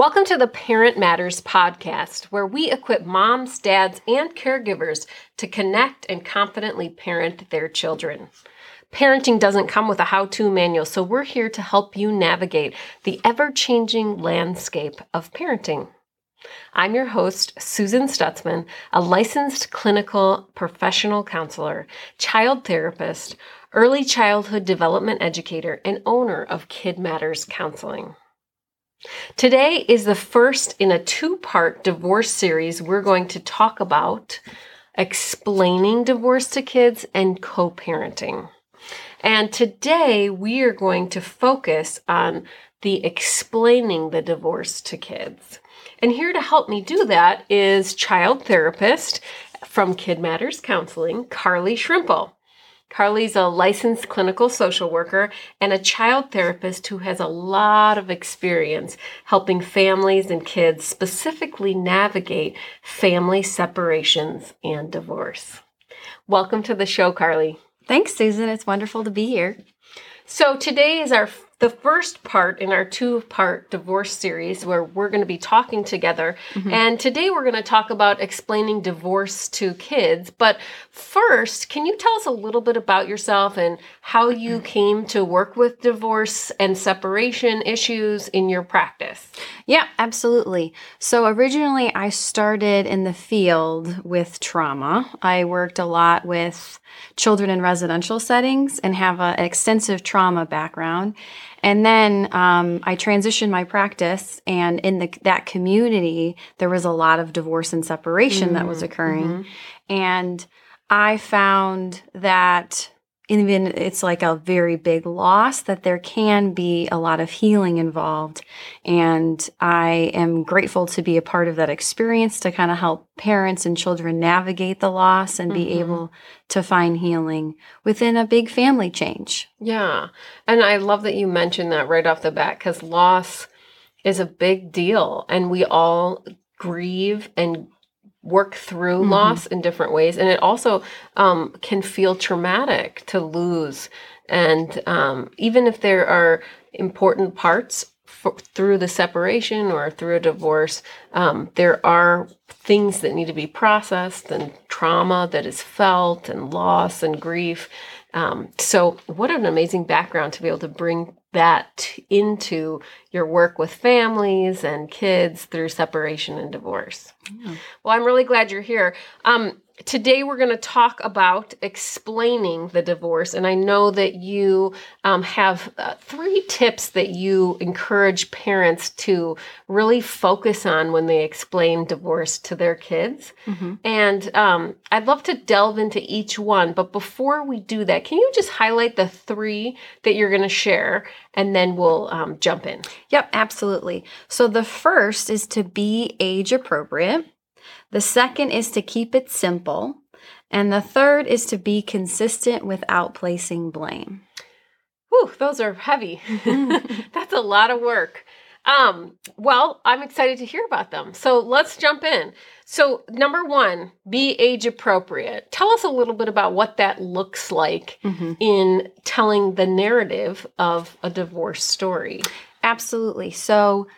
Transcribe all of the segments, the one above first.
Welcome to the Parent Matters podcast, where we equip moms, dads, and caregivers to connect and confidently parent their children. Parenting doesn't come with a how to manual, so we're here to help you navigate the ever changing landscape of parenting. I'm your host, Susan Stutzman, a licensed clinical professional counselor, child therapist, early childhood development educator, and owner of Kid Matters Counseling. Today is the first in a two part divorce series. We're going to talk about explaining divorce to kids and co parenting. And today we are going to focus on the explaining the divorce to kids. And here to help me do that is child therapist from Kid Matters Counseling, Carly Shrimple. Carly's a licensed clinical social worker and a child therapist who has a lot of experience helping families and kids specifically navigate family separations and divorce. Welcome to the show, Carly. Thanks, Susan. It's wonderful to be here. So, today is our the first part in our two part divorce series where we're going to be talking together. Mm-hmm. And today we're going to talk about explaining divorce to kids. But first, can you tell us a little bit about yourself and how you mm. came to work with divorce and separation issues in your practice? Yeah, absolutely. So originally, I started in the field with trauma. I worked a lot with children in residential settings and have an extensive trauma background. And then um, I transitioned my practice, and in the, that community, there was a lot of divorce and separation mm-hmm. that was mm-hmm. occurring. Mm-hmm. And I found that even it's like a very big loss that there can be a lot of healing involved. And i am grateful to be a part of that experience to kind of help parents and children navigate the loss and mm-hmm. be able to find healing within a big family change. Yeah. And i love that you mentioned that right off the bat because loss is a big deal and we all grieve and work through mm-hmm. loss in different ways. And it also um, can feel traumatic to lose. And um, even if there are important parts for, through the separation or through a divorce um, there are things that need to be processed and trauma that is felt and loss and grief. Um, so what an amazing background to be able to bring that into your work with families and kids through separation and divorce. Yeah. Well, I'm really glad you're here. Um, today we're going to talk about explaining the divorce and i know that you um, have uh, three tips that you encourage parents to really focus on when they explain divorce to their kids. Mm-hmm. and um, i'd love to delve into each one but before we do that can you just highlight the three that you're going to share and then we'll um, jump in? Yep absolutely. So the first is to be age appropriate the second is to keep it simple. And the third is to be consistent without placing blame. Whew, those are heavy. That's a lot of work. Um, well, I'm excited to hear about them. So let's jump in. So, number one, be age appropriate. Tell us a little bit about what that looks like mm-hmm. in telling the narrative of a divorce story. Absolutely. So,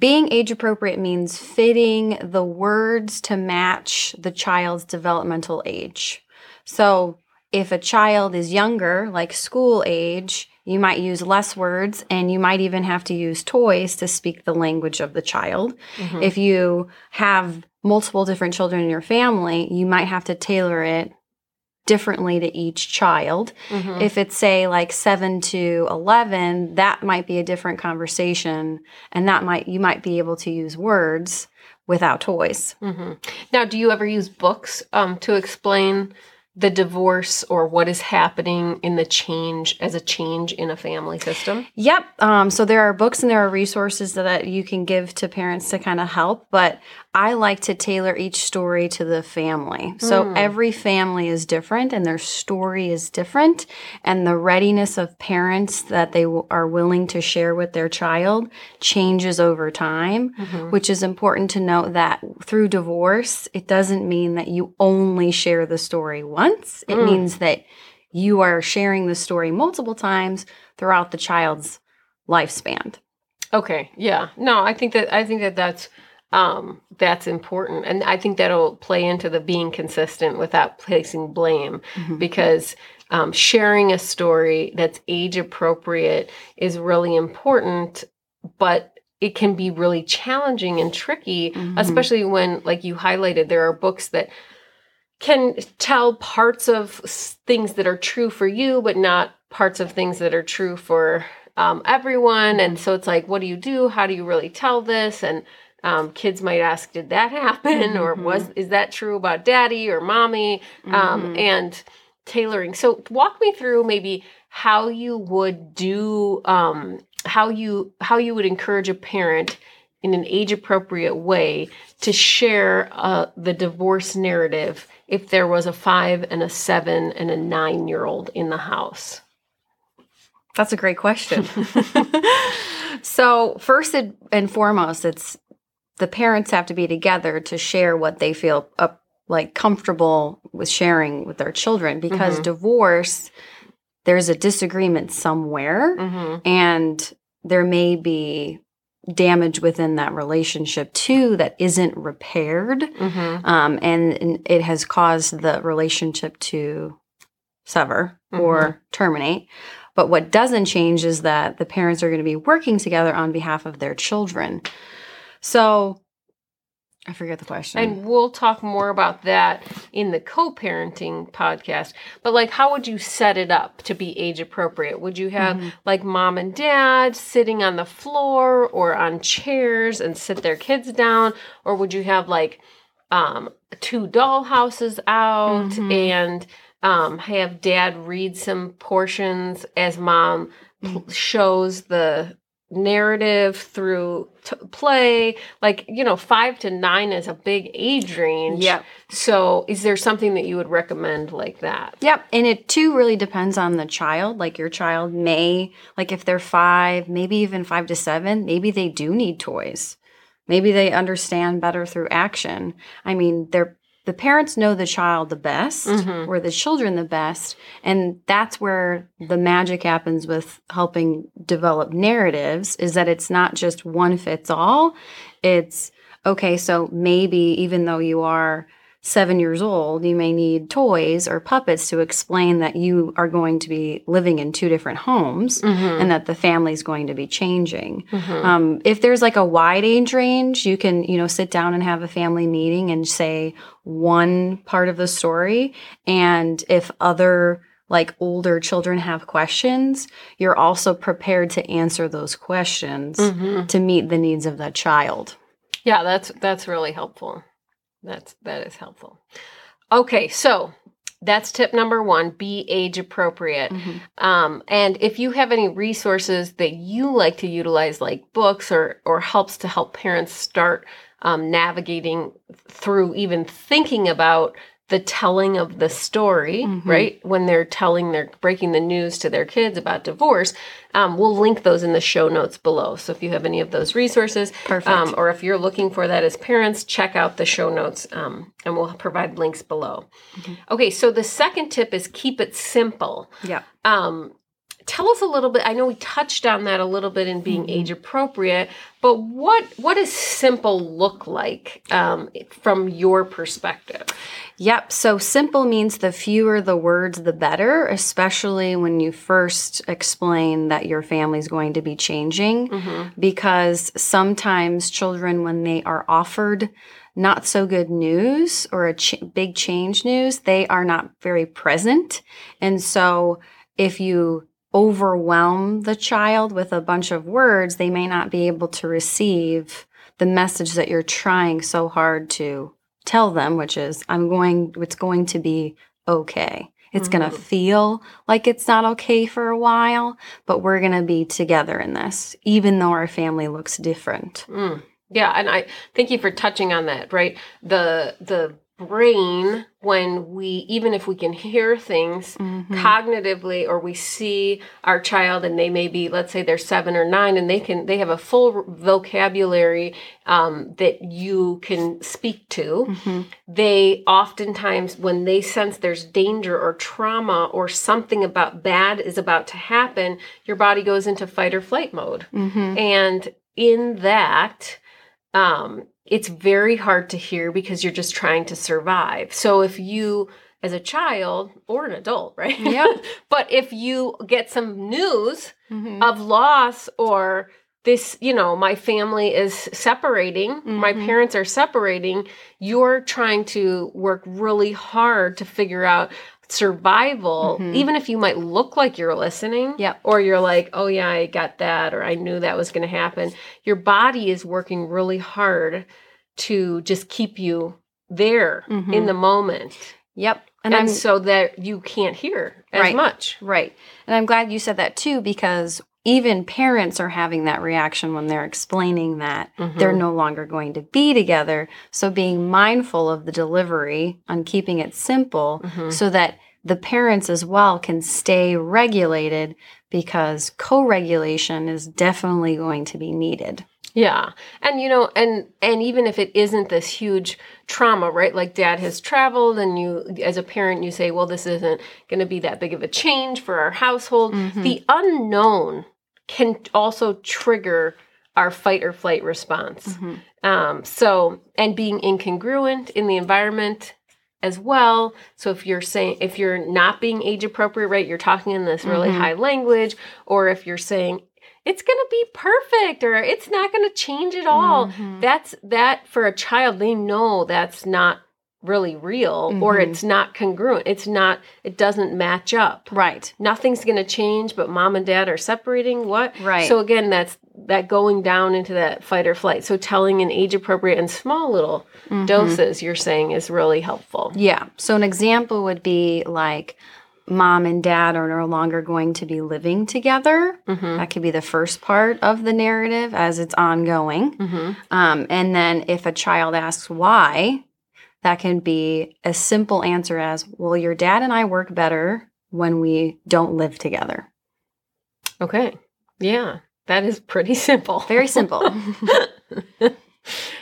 being age appropriate means fitting the words to match the child's developmental age. So, if a child is younger, like school age, you might use less words and you might even have to use toys to speak the language of the child. Mm-hmm. If you have multiple different children in your family, you might have to tailor it differently to each child. Mm-hmm. If it's say like 7 to 11, that might be a different conversation and that might you might be able to use words without toys. Mm-hmm. Now, do you ever use books um, to explain the divorce or what is happening in the change as a change in a family system? Yep. Um, so there are books and there are resources that you can give to parents to kind of help, but I like to tailor each story to the family. So mm. every family is different and their story is different. And the readiness of parents that they w- are willing to share with their child changes over time, mm-hmm. which is important to note that through divorce, it doesn't mean that you only share the story once. It mm. means that you are sharing the story multiple times throughout the child's lifespan. Okay. Yeah. No, I think that I think that that's um that's important and I think that'll play into the being consistent without placing blame Mhm. because um, sharing a story that's age appropriate is really important, but it can be really challenging and tricky, Mhm. especially when, like you highlighted, there are books that can tell parts of things that are true for you, but not parts of things that are true for um, everyone. And so it's like, what do you do? How do you really tell this? And um, kids might ask, did that happen? Or Mhm. was is that true about daddy or mommy? Um, Mhm. and tailoring. So walk me through maybe how you would do um, how you how you would encourage a parent in an age appropriate way to share uh, the divorce narrative if there was a five and a seven and a nine year old in the house. That's a great question. so, first and foremost, it's the parents have to be together to share what they feel up, like comfortable with sharing with their children because Mhm. divorce, there's a disagreement somewhere Mm-hmm. and there may be damage within that relationship too that isn't repaired Mm-hmm. um, and, and it has caused the relationship to sever or terminate. But what doesn't change is that the parents are going to be working together on behalf of their children. So I forget the question. And we'll talk more about that in the co-parenting podcast. But like how would you set it up to be age appropriate? Would you have Mhm. like mom and dad sitting on the floor or on chairs and sit their kids down or would you have like um two doll houses out Mhm. and um have dad read some portions as mom shows the narrative through t- play like you know 5 to 9 is a big age range Yep. so is there something that you would recommend like that Yep. And it too really depends on the child. Like your child may, like if they're five, maybe even five to seven, maybe they do need toys. Maybe they understand better through action. I mean, they're the parents know the child the best Mhm. or the children the best. And that's where the magic happens with helping develop narratives is that it's not just one fits all. It's okay, so maybe even though you are seven years old, you may need toys or puppets to explain that you are going to be living in two different homes mm-hmm. and that the family's going to be changing. Mm-hmm. Um, if there's like a wide age range, you can, you know, sit down and have a family meeting and say one part of the story. And if other like older children have questions, you're also prepared to answer those questions Mm-hmm. to meet the needs of that child. Yeah, that's that's really helpful. That's that is helpful. Okay, so that's tip number one: be age appropriate. Um, and if you have any resources that you like to utilize, like books or or helps to help parents start um, navigating through even thinking about the telling of the story, Mhm. right? When they're telling, they're breaking the news to their kids about divorce. Um, we'll link those in the show notes below. So if you have any of those resources, Perfect. um, or if you're looking for that as parents, check out the show notes um, and we'll provide links below. Mhm. Okay, so the second tip is keep it simple. yeah. Um, tell us a little bit. I know we touched on that a little bit in being Mhm. age appropriate, but what what does simple look like um, from your perspective? Yep. So simple means the fewer the words, the better, especially when you first explain that your family's going to be changing. Mm-hmm. Because sometimes children, when they are offered not so good news or a ch- big change news, they are not very present. And so if you overwhelm the child with a bunch of words, they may not be able to receive the message that you're trying so hard to tell them, which is, I'm going, it's going to be okay. It's going Mhm. to feel like it's not okay for a while, but we're going to be together in this, even though our family looks different. Mm. Yeah, and I thank you for touching on that. Right, the the brain when we even if we can hear things Mhm. cognitively or we see our child and they may be let's say they're seven or nine and they can they have a full vocabulary um, that you can speak to Mhm. they oftentimes when they sense there's danger or trauma or something about bad is about to happen your body goes into fight or flight mode Mhm. and in that, um, it's very hard to hear because you're just trying to survive. So if you, as a child or an adult, right? Yeah. but if you get some news Mhm. of loss or this, you know, my family is separating, my Mhm. parents are separating, you're trying to work really hard to figure out survival, Mhm. even if you might look like you're listening. Yep. Or you're like, oh, yeah, I got that, or I knew that was going to happen. Your body is working really hard to just keep you there in Mhm. the moment. Yep. And, And, so that you can't hear as Right. much. right. And I'm glad you said that too because even parents are having that reaction when they're explaining that they're Mhm. no longer going to be together. So being mindful of the delivery on keeping it simple Mhm. so that the parents as well can stay regulated because co-regulation is definitely going to be needed. Yeah. And you know, and and even if it isn't this huge trauma, right? Like dad has traveled and you as a parent you say, well, this isn't going to be that big of a change for our household. Mhm. The unknown can also trigger our fight or flight response. Mhm. Um, so, and being incongruent in the environment as well. So, if you're saying, if you're not being age appropriate, right, you're talking in this really Mhm. high language, or if you're saying, it's going to be perfect or it's not going to change at all, Mhm. that's that for a child, they know that's not really real or Mhm. it's not congruent. It's not, it doesn't match up. Right. Nothing's going to change, but mom and dad are separating. What? Right. So again, that's that going down into that fight or flight. So telling in age appropriate and small little Mhm. doses, you're saying is really helpful. Yeah. So an example would be like mom and dad are no longer going to be living together. Mm-hmm. That could be the first part of the narrative as it's ongoing. Mm-hmm. Um, and then if a child asks why, that can be a simple answer as, well, your dad and I work better when we don't live together. Okay. Yeah. That is pretty simple. Very simple.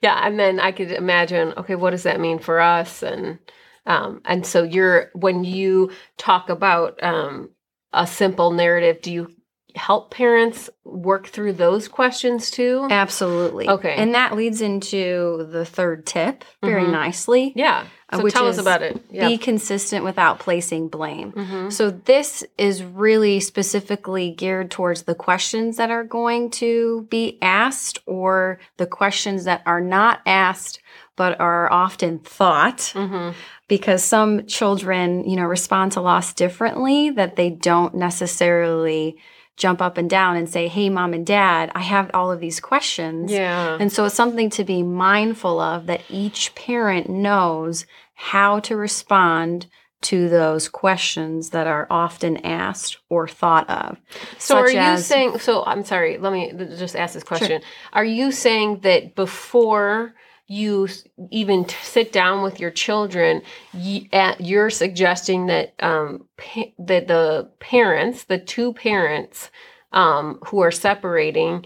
yeah. And then I could imagine, okay, what does that mean for us? And um, and so you're when you talk about um, a simple narrative, do you help parents work through those questions too? Absolutely. Okay. And that leads into the third tip very Mhm. nicely. Yeah. Uh, So which tell us about it. Yeah. Be consistent without placing blame. Mhm. So, this is really specifically geared towards the questions that are going to be asked or the questions that are not asked but are often thought Mhm. because some children, you know, respond to loss differently that they don't necessarily jump up and down and say, "Hey mom and dad, I have all of these questions." Yeah. And so it's something to be mindful of that each parent knows how to respond to those questions that are often asked or thought of. So are you as- saying so I'm sorry, let me just ask this question. Are you saying that before you even sit down with your children, you're suggesting that um, pa- that the parents, the two parents um, who are separating,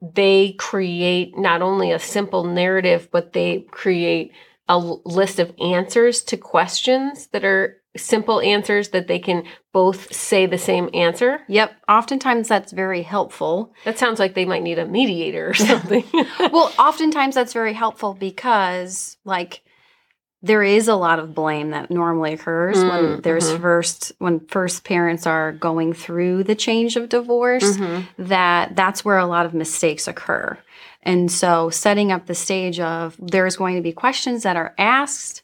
they create not only a simple narrative, but they create a list of answers to questions that are simple answers that they can both say the same answer. Yep, oftentimes that's very helpful. That sounds like they might need a mediator or something. well, oftentimes that's very helpful because like there is a lot of blame that normally occurs when Mm, there's mhm. first when first parents are going through the change of divorce. Mhm. that that's where a lot of mistakes occur. And so setting up the stage of there's going to be questions that are asked.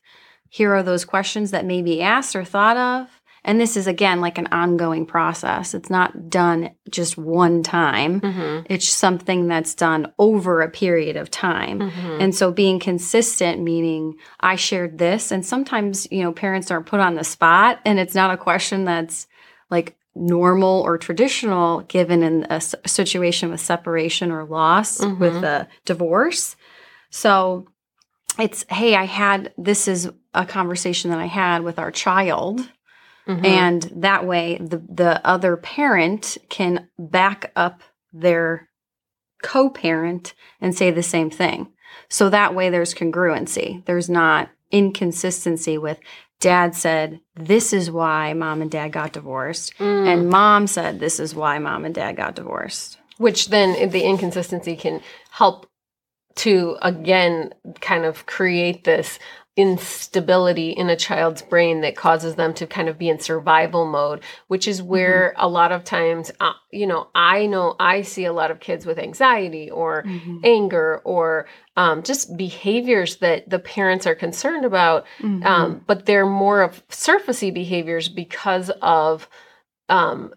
Here are those questions that may be asked or thought of. And this is again like an ongoing process. It's not done just one time. Mhm. It's something that's done over a period of time. Mhm. And so being consistent, meaning I shared this, and sometimes, you know, parents are put on the spot and it's not a question that's like normal or traditional given in a situation with separation or loss Mhm. with a divorce. So it's, hey, I had this is a conversation that I had with our child. Mhm. And that way the, the other parent can back up their co-parent and say the same thing. So that way there's congruency. There's not inconsistency with dad said this is why mom and dad got divorced Mm. and mom said this is why mom and dad got divorced. which then the inconsistency can help to again kind of create this instability in a child's brain that causes them to kind of be in survival mode which is where mm-hmm. a lot of times uh, you know i know i see a lot of kids with anxiety or mm-hmm. anger or um, just behaviors that the parents are concerned about mm-hmm. um, but they're more of surfacey behaviors because of um,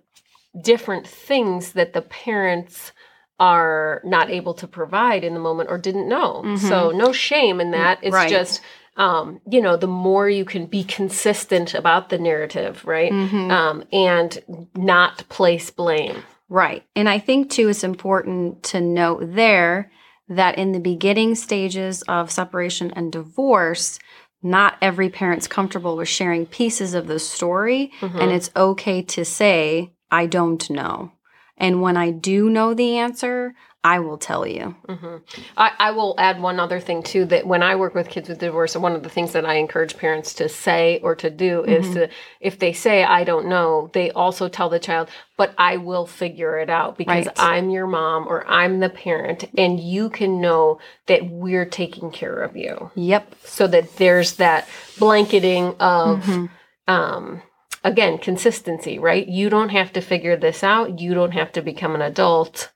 different things that the parents are not able to provide in the moment or didn't know. Mm-hmm. So no shame in that. It's right. just um, you know, the more you can be consistent about the narrative, right? Mm-hmm. Um, and not place blame. Right. And I think too it's important to note there that in the beginning stages of separation and divorce, not every parent's comfortable with sharing pieces of the story. Mm-hmm. And it's okay to say, I don't know. And when I do know the answer, I will tell you. Mm-hmm. I, I, will add one other thing too that when I work with kids with divorce, one of the things that I encourage parents to say or to do mm-hmm. is to, if they say, I don't know, they also tell the child, but I will figure it out because right. I'm your mom or I'm the parent and you can know that we're taking care of you. Yep. So that there's that blanketing of, mm-hmm. um, again, consistency, right? You don't have to figure this out. You don't have to become an adult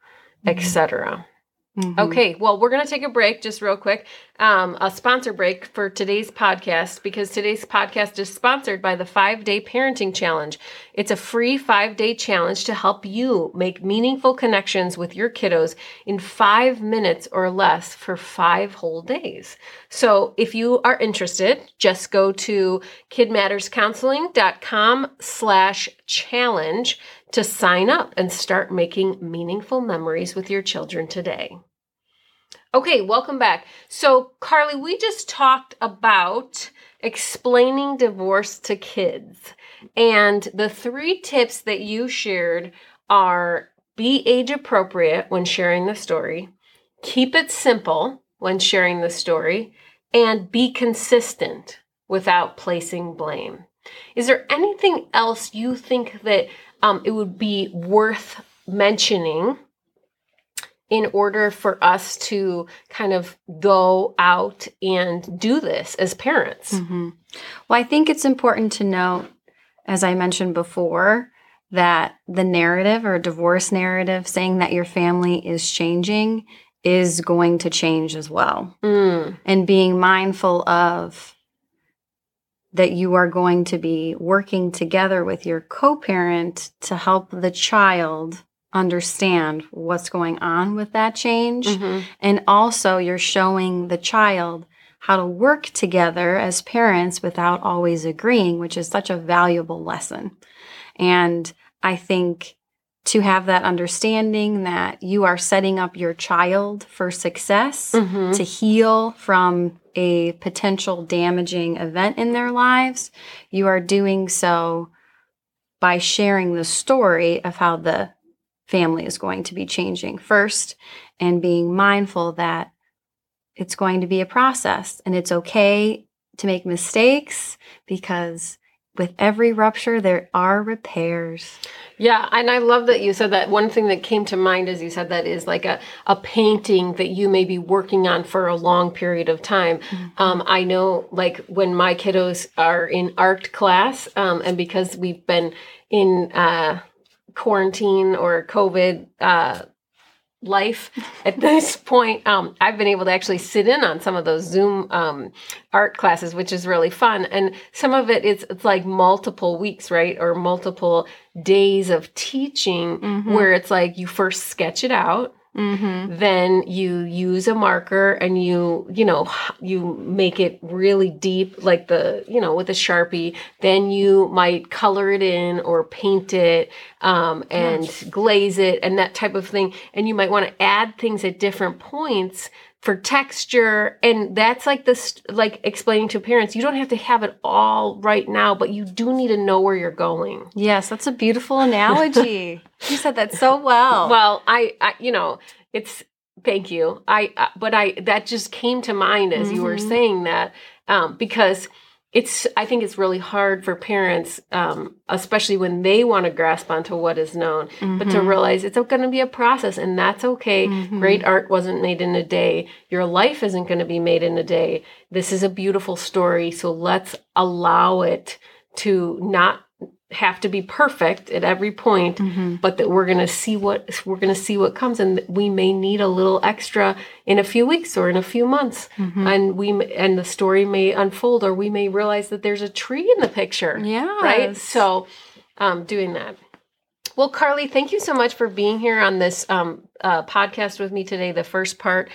etc. Mm-hmm. Okay, well, we're going to take a break just real quick, um, a sponsor break for today's podcast because today's podcast is sponsored by the five day parenting challenge. It's a free five day challenge to help you make meaningful connections with your kiddos in five minutes or less for five whole days. So if you are interested, just go to kidmatterscounseling.com slash challenge to sign up and start making meaningful memories with your children today. Okay, welcome back. So, Carly, we just talked about explaining divorce to kids. And the three tips that you shared are be age appropriate when sharing the story, keep it simple when sharing the story, and be consistent without placing blame. Is there anything else you think that um, it would be worth mentioning in order for us to kind of go out and do this as parents. Mm-hmm. Well, I think it's important to note, as I mentioned before, that the narrative or divorce narrative saying that your family is changing is going to change as well. Mm. And being mindful of that you are going to be working together with your co parent to help the child understand what's going on with that change. Mm-hmm. And also, you're showing the child how to work together as parents without always agreeing, which is such a valuable lesson. And I think to have that understanding that you are setting up your child for success, mm-hmm. to heal from a potential damaging event in their lives, you are doing so by sharing the story of how the family is going to be changing first and being mindful that it's going to be a process and it's okay to make mistakes because with every rupture, there are repairs. Yeah, and I love that you said that. One thing that came to mind as you said that is like a, a painting that you may be working on for a long period of time. Mm-hmm. Um, I know, like, when my kiddos are in art class, um, and because we've been in uh, quarantine or COVID, uh, life at this point um, i've been able to actually sit in on some of those zoom um, art classes which is really fun and some of it it's, it's like multiple weeks right or multiple days of teaching mm-hmm. where it's like you first sketch it out Mm-hmm. Then you use a marker and you, you know, you make it really deep, like the, you know, with a sharpie. Then you might color it in or paint it um, and glaze it and that type of thing. And you might want to add things at different points for texture and that's like this like explaining to parents you don't have to have it all right now but you do need to know where you're going yes that's a beautiful analogy you said that so well well I, I you know it's thank you i uh, but i that just came to mind as mm-hmm. you were mm-hmm. saying that um, because it's I think it's really hard for parents, um, especially when they want to grasp onto what is known, mm-hmm. but to mm-hmm. realize it's going to be a process, and that's okay. Mm-hmm. Great art wasn't made in a day. Your life isn't going to be made in a day. This is a beautiful story, so let's allow it to not have to be perfect at every point, mm-hmm. but that we're going to see what we're going to see what comes and we may need a little extra in a few weeks or in a few months. Mm-hmm. and we and the story may unfold or we may realize that there's a tree in the picture yeah right so um, doing that. Well carly thank you so much for being here on this um, uh, podcast with me today the first part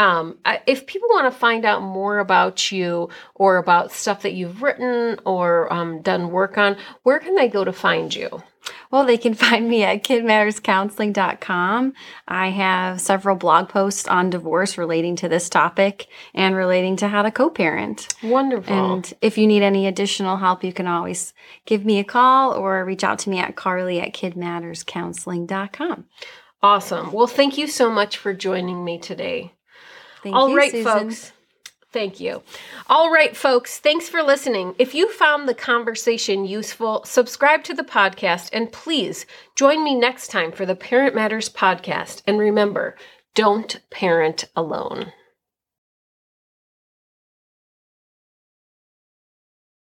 um, if people want to find out more about you or about stuff that you've written or um, done work on, where can they go to find you? Well, they can find me at kidmatterscounseling.com. I have several blog posts on divorce relating to this topic and relating to how to co parent. Wonderful. And if you need any additional help, you can always give me a call or reach out to me at carly at kidmatterscounseling.com. Awesome. Well, thank you so much for joining me today. Thank All you, right, Susan. folks. Thank you. All right, folks, thanks for listening. If you found the conversation useful, subscribe to the podcast and please join me next time for the Parent Matters podcast. And remember, don't parent alone.